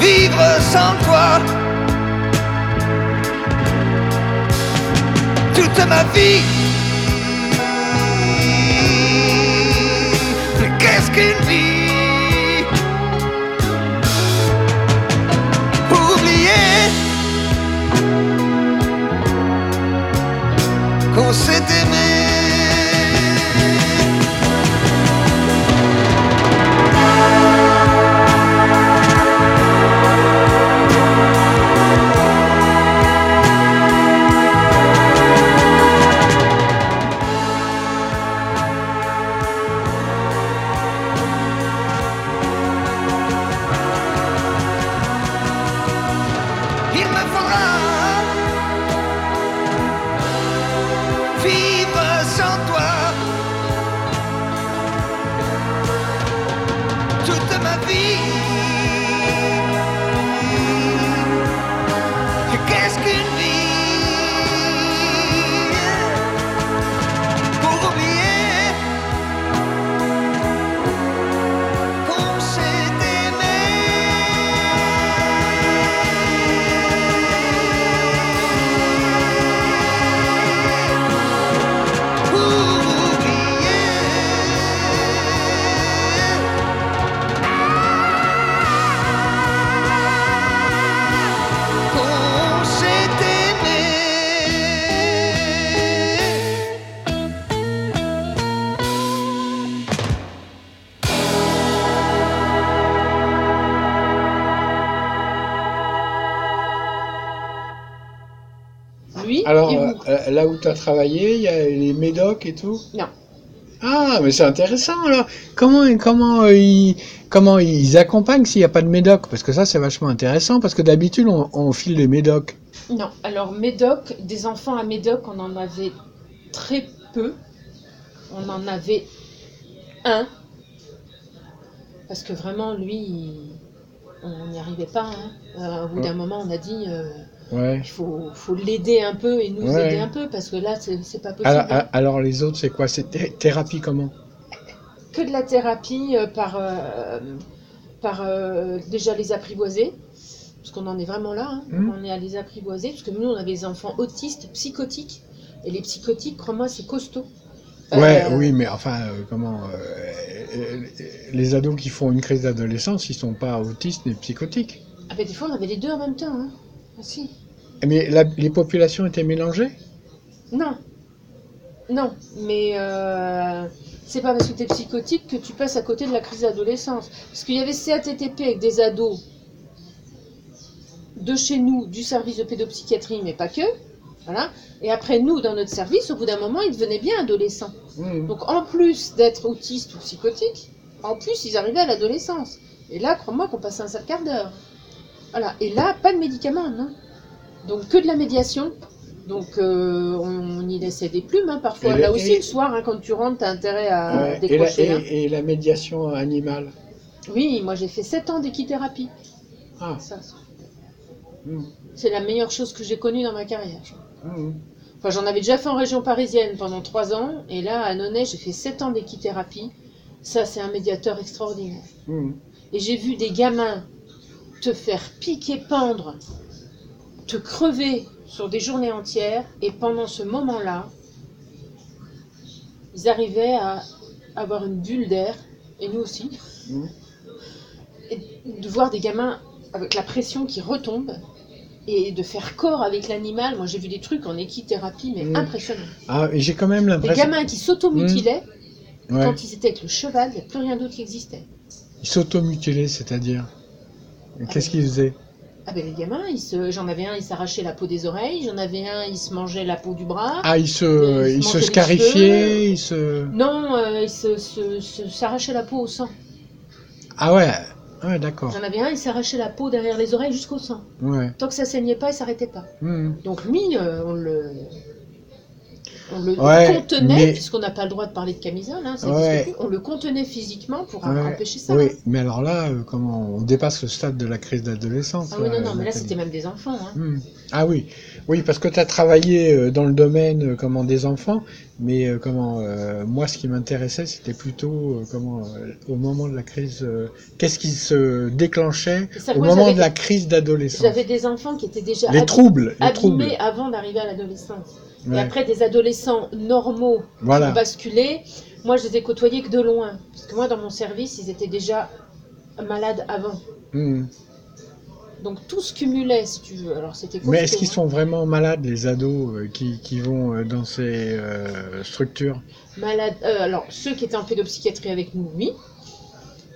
vivre sans toi. Toute ma vie. Mais qu'est-ce qu'une vie? Qu'on s'est ma là où tu as travaillé, il y a les médocs et tout Non. Ah, mais c'est intéressant alors. Comment, comment, euh, ils, comment ils accompagnent s'il n'y a pas de médoc? Parce que ça, c'est vachement intéressant parce que d'habitude, on, on file les médocs. Non, alors Médoc, des enfants à Médoc, on en avait très peu. On en avait un. Parce que vraiment, lui, il- on n'y arrivait pas. hein. Euh, au bout d'un moment, on a dit euh, Ouais. il faut, faut l'aider un peu et nous Ouais. aider un peu parce que là, c'est pas possible. Alors, hein. a- alors, les autres, c'est quoi? C'est thé- thérapie comment? Que de la thérapie euh, par, euh, par euh, déjà les apprivoiser. Parce qu'on en est vraiment là, hein. Mhm. on est à les apprivoiser. Parce que nous, on avait des enfants autistes, psychotiques. Et les psychotiques, crois-moi, c'est costaud. Ouais, oui, mais enfin, comment Les ados qui font une crise d'adolescence, ils sont pas autistes ni psychotiques. Ah ben des fois on avait les deux en même temps. Hein. Si. Mais la- les populations étaient mélangées? Non. Non, mais euh, c'est pas parce que t'es psychotique que tu passes à côté de la crise d'adolescence. Parce qu'il y avait CATTP avec des ados de chez nous, du service de pédopsychiatrie, mais pas que. Voilà. Et après, nous, dans notre service, au bout d'un moment, ils devenaient bien adolescents. Mhm. Donc, en plus d'être autistes ou psychotiques, en plus, ils arrivaient à l'adolescence. Et là, crois-moi qu'on passait un sale quart d'heure. Voilà. Et là, pas de médicaments, non. Donc, que de la médiation. Donc, euh, on y laissait des plumes, hein, parfois. Et là le- aussi, et- le soir, hein, quand tu rentres, t'as intérêt à Ouais, et, la, décrocher. hein. et- et la médiation animale Oui, moi, j'ai fait 7 ans d'équithérapie. Ah, Ça, mhm. c'est la meilleure chose que j'ai connue dans ma carrière. Mhm. Enfin, j'en avais déjà fait en région parisienne pendant 3 ans. Et là, à Nonnet, j'ai fait 7 ans d'équithérapie. Ça, c'est un médiateur extraordinaire. Mhm. Et j'ai vu des gamins te faire piquer, pendre, te crever sur des journées entières. Et pendant ce moment-là, ils arrivaient à avoir une bulle d'air, et nous aussi. Mhm. Et de voir des gamins avec la pression qui retombe et de faire corps avec l'animal. Moi, j'ai vu des trucs en équithérapie, mais Mhm. impressionnants. Ah, et j'ai quand même Des l'impression. gamins qui s'automutilaient Ouais. quand ils étaient avec le cheval, il n'y a plus rien d'autre qui existait. Ils s'automutilaient, c'est-à-dire Qu'est-ce qu'ils faisaient? Ah ben les gamins, ils se... j'en avais un, il s'arrachait la peau des oreilles, j'en avais un, il se mangeait la peau du bras. Ah, ils se, Ils se ils se mangeaient les scarifiaient, ils se. Non, euh, il se, se- se- s'arrachait la peau au sang. Ah ouais, ouais, d'accord. J'en avais un, il s'arrachait la peau derrière les oreilles jusqu'au sang. Ouais. Tant que ça saignait pas, il s'arrêtait pas. Mhm. Donc lui, euh, on le, on le Ouais, contenait, mais- puisqu'on n'a pas le droit de parler de camisole, hein, ça Ouais. existe plus. on le contenait physiquement pour Ouais, empêcher ça. Oui, mais alors là, euh, comment on dépasse le stade de la crise d'adolescence. Ah oui, non, non, mais là c'était même des enfants. Hein. Hmm. Ah oui, oui, parce que tu as travaillé euh, dans le domaine euh, comment des enfants, mais euh, comment euh, moi ce qui m'intéressait c'était plutôt comment au moment de la crise, qu'est-ce qui se déclenchait ça, au moi, moment de la crise d'adolescence? J'avais des enfants qui étaient déjà Les troubles, les troubles. avant d'arriver à l'adolescence. Ouais. Et après, des adolescents normaux qui ont basculé, moi je les ai côtoyés que de loin. Parce que moi, dans mon service, ils étaient déjà malades avant. Hmm. Donc tout se cumulait, si tu veux. Alors c'était Mais est-ce qu'ils hein. sont vraiment malades les ados euh, qui, qui vont euh, dans ces euh, structures? Malades. euh, alors, ceux qui étaient en pédopsychiatrie avec nous, oui.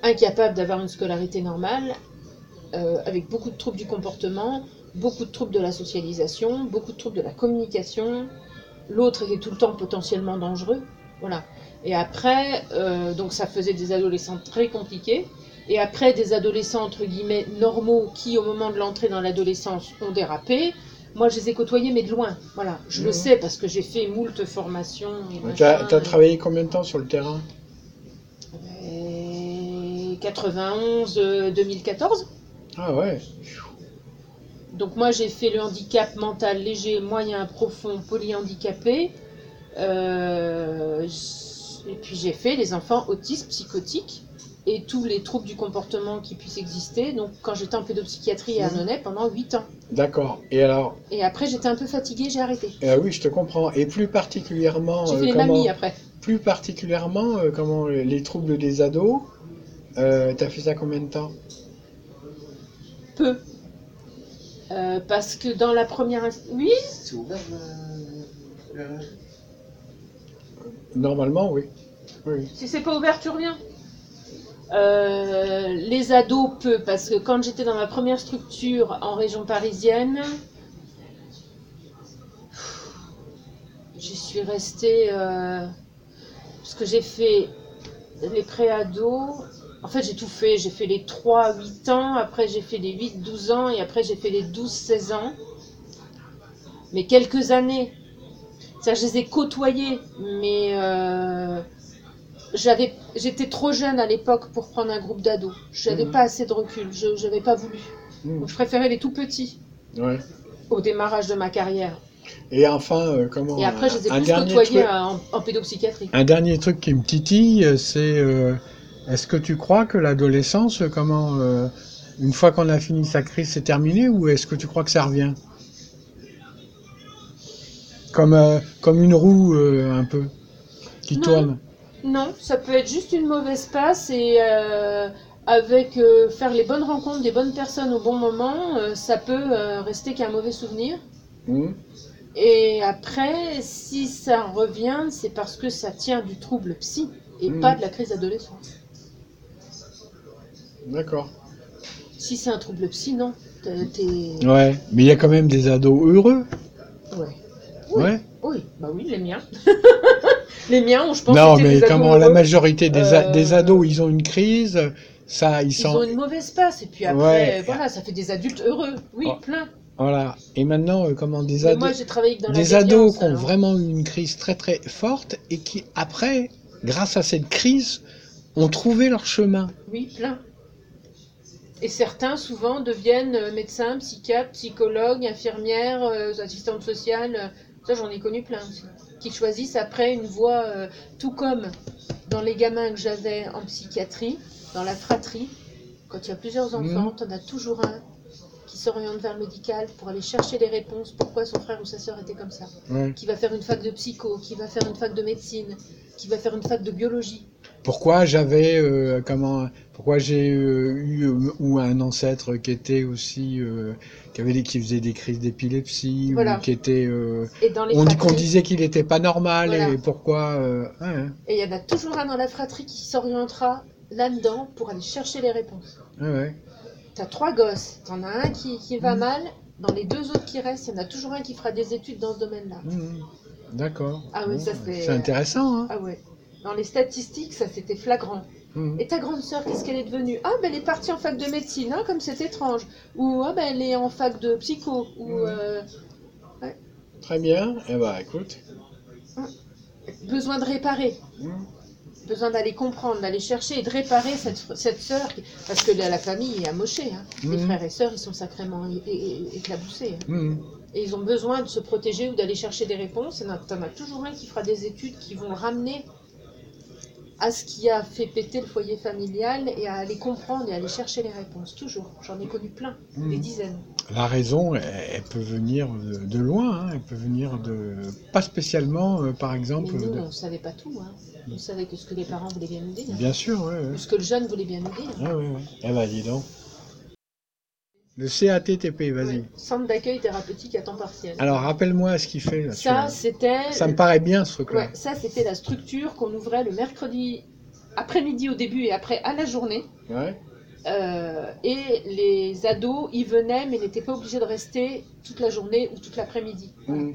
Incapables d'avoir une scolarité normale, euh, avec beaucoup de troubles du comportement, beaucoup de troubles de la socialisation, beaucoup de troubles de la communication. L'autre était tout le temps potentiellement dangereux. Voilà. Et après, euh, donc ça faisait des adolescents très compliqués. Et après, des adolescents, entre guillemets, normaux, qui, au moment de l'entrée dans l'adolescence, ont dérapé. Moi, je les ai côtoyés, mais de loin. Voilà. Je le Mhm. sais parce que j'ai fait moult formations. Tu as, et- travaillé combien de temps sur le terrain? Et 91, euh, 2014. Ah ouais. Donc moi j'ai fait le handicap mental léger, moyen, profond, polyhandicapé. Euh, et puis j'ai fait les enfants autistes, psychotiques et tous les troubles du comportement qui puissent exister. Donc quand j'étais en pédopsychiatrie à Mhm. Annonay pendant 8 ans. D'accord. Et alors, Et après j'étais un peu fatiguée, j'ai arrêté. euh, oui, je te comprends. Et plus particulièrement, J'ai euh, fait les comment, mamies après. plus particulièrement, euh, comment les troubles des ados. T'as fait ça combien de temps? Peu. Euh, parce que dans la première... Oui? C'est ouvert le... le- Normalement, oui. Oui. Si c'est pas ouvert, tu reviens. Euh, les ados, peu, parce que quand j'étais dans ma première structure en région parisienne, j'y suis restée. euh, parce que j'ai fait les pré-ados. En fait, j'ai tout fait. J'ai fait les 3-8 ans, après j'ai fait les 8-12 ans, et après j'ai fait les 12-16 ans. Mais quelques années. Ça, je les ai côtoyés, mais euh, j'avais, j'étais trop jeune à l'époque pour prendre un groupe d'ados. Je n'avais Mhm. pas assez de recul, je n'avais pas voulu. Donc, je préférais les tout petits Ouais. au démarrage de ma carrière. Et enfin, euh, comment Et après, je les ai plus côtoyés truc- en, en pédopsychiatrie. Un dernier truc qui me titille, euh, c'est euh, est-ce que tu crois que l'adolescence, comment, euh, une fois qu'on a fini sa crise, c'est terminé, ou est-ce que tu crois que ça revient? Comme, euh, comme une roue euh, un peu qui Non. tourne. Non, ça peut être juste une mauvaise passe et avec faire les bonnes rencontres des bonnes personnes au bon moment, ça peut rester qu'un mauvais souvenir. Hmm Et après, si ça revient, c'est parce que ça tient du trouble psy et Mhm. pas de la crise d'adolescence. D'accord. Si c'est un trouble psy, non. T'es- Ouais, mais il y a quand même des ados heureux. Ouais. Oui. Ouais. Oui, bah oui, les miens. les miens, on, je pense non, mais des ados comment la majorité des, a- Euh, des ados, ils ont une crise, ça, ils Ils sont. ont une mauvaise passe et puis après, Ouais. voilà, ça fait des adultes heureux. Oui, Oh. plein. Voilà. Et maintenant, euh, comment des ados. moi, j'ai travaillé que dans la des ados qui ont alors. vraiment eu une crise très très forte et qui après, grâce à cette crise, ont trouvé leur chemin. Oui, plein. Et certains, souvent, deviennent euh, médecins, psychiatres, psychologues, infirmières, euh, assistantes sociales. euh, Ça, j'en ai connu plein aussi. Qui choisissent après une voie, euh, tout comme dans les gamins que j'avais en psychiatrie, dans la fratrie. Quand il y a plusieurs enfants, Mhm. t'en as toujours un qui s'oriente vers le médical pour aller chercher les réponses, pourquoi son frère ou sa sœur était comme ça. Qui va faire une fac de psycho, qui va faire une fac de médecine, qui va faire une fac de biologie. Pourquoi j'avais euh, comment pourquoi j'ai euh, eu euh, ou un ancêtre qui était aussi euh, qui avait qui faisait des crises d'épilepsie Voilà. ou qui était Et dans les on dit qu'on fratries- disait qu'il était pas normal Voilà. et pourquoi ouais, hein, Et il y en a toujours un dans la fratrie qui s'orientera là-dedans pour aller chercher les réponses. ouais, ouais. T'as trois gosses, t'en as un qui, qui va Mhm. mal, dans les deux autres qui restent, il y en a toujours un qui fera des études dans ce domaine-là. Mhm. D'accord. Ah oui, Bon, ça, c'est- c'est intéressant hein. Ah ouais. Dans les statistiques, ça c'était flagrant. Mhm. Et ta grande sœur, qu'est-ce qu'elle est devenue? Ah, ben elle est partie en fac de médecine, hein, comme c'est étrange. Ou ah, ben elle est en fac de psycho. Ou Mhm. euh, Très bien. Eh ben écoute. Hum. besoin de réparer. Besoin d'aller comprendre, d'aller chercher et de réparer cette, cette sœur. qui- Parce que la, la famille est amochée. Hein. Les Mhm. frères et sœurs, ils sont sacrément éclaboussés. hein. Mhm. Et ils ont besoin de se protéger ou d'aller chercher des réponses. Et t'en as toujours un qui fera des études qui vont ramener à ce qui a fait péter le foyer familial et à aller comprendre et aller chercher les réponses. Toujours. J'en ai connu plein, des dizaines. La raison, elle, elle peut venir de, de loin, hein, elle peut venir de... Pas spécialement, euh, par Mais exemple... nous, de- on ne savait pas tout. Hein. On savait que ce que les parents voulaient bien nous dire. Bien sûr, ouais, ouais. Ou ce que le jeune voulait bien nous dire. Ouais, ouais, ouais. Eh ben, dis donc. Le CATTP, vas-y. Centre d'accueil thérapeutique à temps partiel. Alors, rappelle-moi ce qu'il fait, là. ça, c'était. Ça me paraît bien, ce truc-là. Ouais, ça, c'était la structure qu'on ouvrait le mercredi après-midi au début et après à la journée. Ouais. Euh, et les ados y venaient, mais n'étaient pas obligés de rester toute la journée ou toute l'après-midi. Mhm.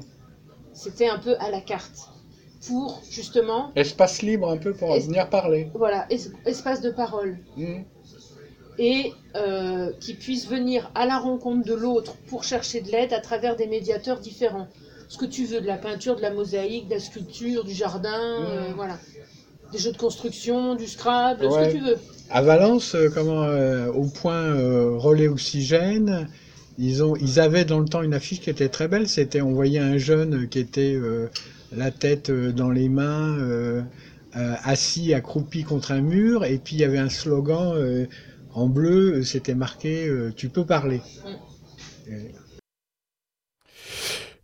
C'était un peu à la carte. Pour, justement, Espace libre un peu pour Es- venir parler. voilà, es- espace de parole. Mhm. Et euh, qui puissent venir à la rencontre de l'autre pour chercher de l'aide à travers des médiateurs différents. Ce que tu veux, de la peinture, de la mosaïque, de la sculpture, du jardin, euh, voilà. Des jeux de construction, du Scrabble, ce Ouais. que tu veux. À Valence, euh, comment, euh, au point relais oxygène, ils, ont, ils avaient dans le temps une affiche qui était très belle. C'était, on voyait un jeune qui était la tête dans les mains, assis, accroupi contre un mur, et puis il y avait un slogan en bleu, euh, c'était marqué euh, Tu peux parler.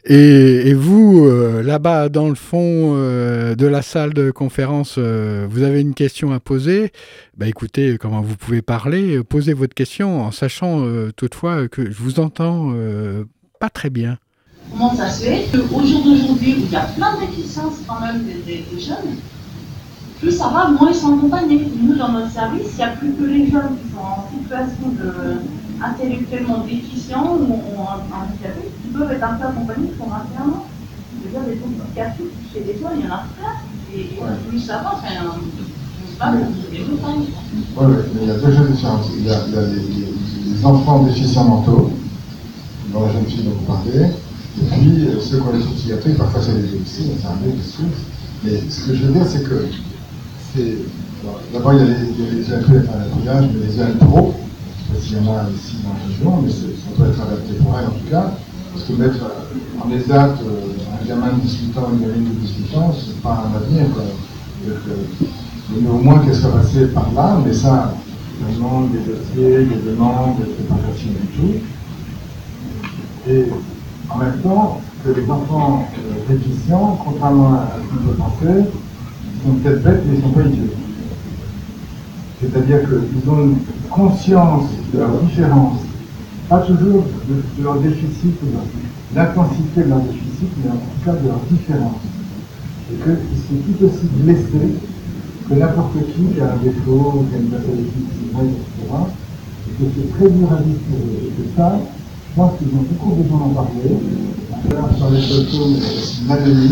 Et- vous, euh, là-bas, dans le fond euh, de la salle de conférence, euh, vous avez une question à poser. Bah, écoutez, comment vous pouvez parler, posez votre question en sachant euh, toutefois que je vous entends euh, pas très bien. Comment ça se fait qu'au jour d'aujourd'hui, où il y a plein de réticences quand même des, des- des jeunes, plus ça va, moins ils sont accompagnés. Nous, dans notre service, il n'y a plus que les jeunes qui sont en situation de intellectuellement déficients ou handicapés qui peuvent être un peu accompagnés pour 21 ans. Je veux dire, des psychiatriques, chez les jeunes, il y en a plein. Et, plus ça va, enfin, pas, temps. Oui, mais il y a deux choses différentes. Il y a, il y a les, les- les enfants déficients mentaux, dont la jeune fille dont vous parlez, et puis euh, ceux qui ont les psychiatriques, parfois c'est les aussi, c'est un peu des souffles. Mais ce que je veux dire, c'est que D'abord, il y a les, EAP, enfin les village, mais les EAP pro, je ne sais pas s'il y en a ici dans la région, mais ça peut être adapté pour elle en tout cas. Parce que mettre euh, en ESAT euh, un gamin de 18 ans, une gamine de 18 ans, c'est pas un avenir. C'est-à-dire que, mais au moins qu'elle soit passée par là, mais ça, demande des dossiers, des demandes, pas facile du tout. Et en même temps, que les enfants euh, déficients, contrairement à ce qu'on peut penser, ils sont peut-être bêtes, mais ils ne sont pas idiots. C'est-à-dire qu'ils ont une conscience de leur différence, pas toujours de, leur déficit de l'intensité de leur déficit, mais en tout cas de leur différence. Et qu'ils sont tout aussi blessés que n'importe qui qui a un défaut, qui a une pathologie etc. Et que c'est très dur à. Et que ça, je pense qu'ils ont beaucoup besoin d'en parler. D'ailleurs, sur les photos, Manoni,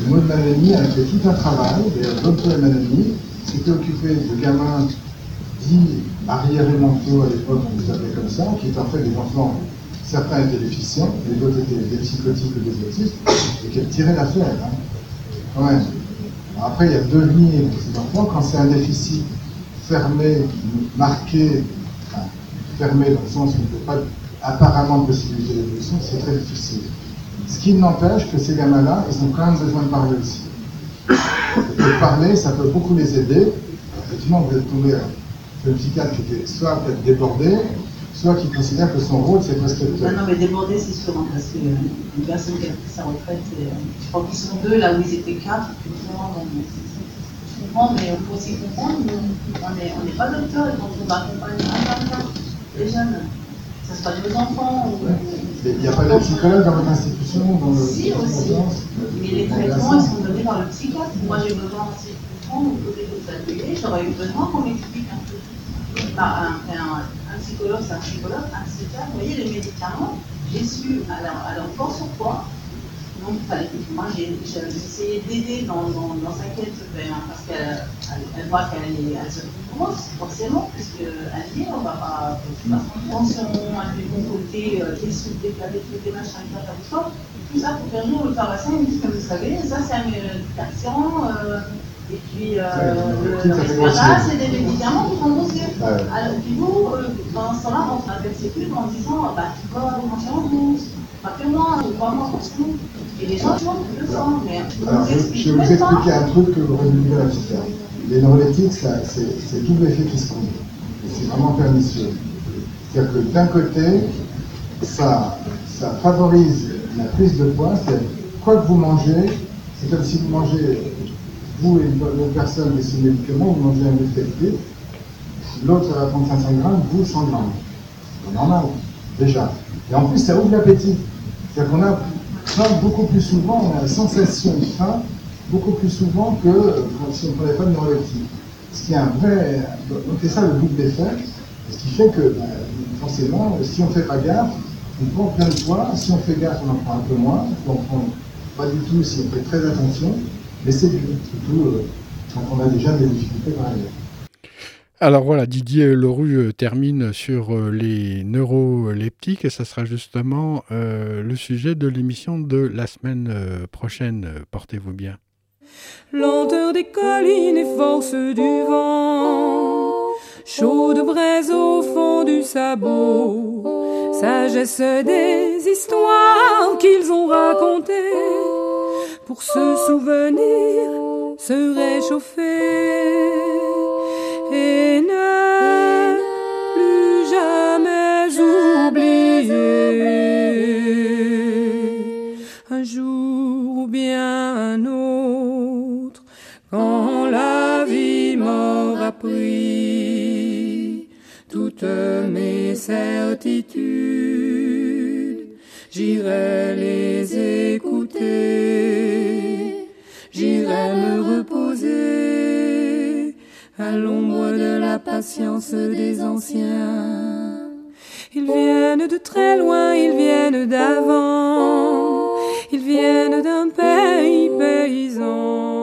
le mot de Manoni a fait tout un travail, d'ailleurs, Dr. Manoni s'était occupé de gamins dits arriérés mentaux à l'époque, on les appelait comme ça, qui étaient en fait des enfants, certains étaient déficients, les autres étaient des psychotiques ou des autistes, et qui tiraient l'affaire. Hein. Après, il y a devenir de ces enfants, quand c'est un déficit fermé, marqué, enfin, fermé dans le sens où il n'y a pas apparemment de possibilité d'évolution, c'est très difficile. Ce qui n'empêche que ces gamins-là, ils ont quand même besoin de parler aussi. Et parler, ça peut beaucoup les aider. Effectivement, vous êtes tombé sur une psychiatre qui était soit peut-être débordée, soit qui considère que son rôle, c'est prescripteur. Non, non, mais débordé, c'est sûr, hein, parce qu'une personne qui a pris sa retraite, et, euh, je crois qu'ils sont deux là où ils étaient quatre. effectivement, donc, Je comprends, mais il faut aussi comprendre, on n'est on pas docteur et quand on va accompagner un enfant, les jeunes, que ce soit nos enfants ou. Il n'y a pas de psychologue dans votre institution dans le, Si, aussi. Mais les traitements, ils sont donnés par le psychiatre. Moi, j'ai besoin aussi de comprendre au côté des ateliers, j'aurais eu besoin qu'on m'explique un peu. Bah, un, un- un psychologue, c'est un psychologue, un psychiatre, vous voyez, les médicaments, j'ai su à leur corps sur quoi. Donc, moi, j'ai essayé d'aider dans, dans, dans sa quête, ben, parce qu'elle elle, elle voit qu'elle est- elle se grosse, forcément, puisque alliés, on va pas. Pension, un des bons côtés, euh, des sous, des plats, des trucs, des machins, des plats, tout ça. Tout ça pour faire nous le pharmacien, il dit que vous savez, ça c'est un médicament. Euh, et puis, euh, le, c'est des médicaments qui font grossir. Alors, puis vous, euh, pendant ce temps-là, on traverse ces pubs en disant, bah, tu vas manger en douce, pas que moi, ou pas moi, parce que nous. Et les gens, le mais Alors, je, vais vous expliquer un truc que vous réduisez la faire. Les neuroleptiques, c'est c'est double effet qui se compte. Et c'est vraiment pernicieux. C'est-à-dire que d'un côté, ça, ça favorise la prise de poids. C'est quoi que vous mangez, c'est comme si vous mangez, vous et une personne de ces médicaments, vous mangez un effectif. L'autre, ça va prendre 500 grammes, vous 100 grammes. C'est normal, déjà. Et en plus, ça ouvre l'appétit. C'est-à-dire qu'on a beaucoup plus souvent, on a la sensation de faim beaucoup plus souvent que euh, quand- si on ne prenait pas de neuroleptique. Ce qui est un vrai. Donc c'est ça le double effet. Ce qui fait que, bah, forcément, si on ne fait pas gaffe, on prend plein de poids. Si on fait gaffe, on en prend un peu moins. On en prend pas du tout si on fait très attention. Mais c'est surtout euh, quand on a déjà des difficultés par ailleurs. Alors voilà, Didier Leroux euh, termine sur euh, les neuroleptiques et ça sera justement euh, le sujet de l'émission de la semaine euh, prochaine. Portez-vous bien. lenteur des collines et force du vent, chaude braise au fond du sabot, sagesse des histoires qu'ils ont racontées, pour se souvenir, se réchauffer et ne plus jamais oublier un jour ou bien autre, quand la vie m'aura pris toutes mes certitudes, j'irai les écouter, j'irai me reposer à l'ombre de la patience des anciens. Ils viennent de très loin, ils viennent d'avant, ils viennent d'un pays paysan.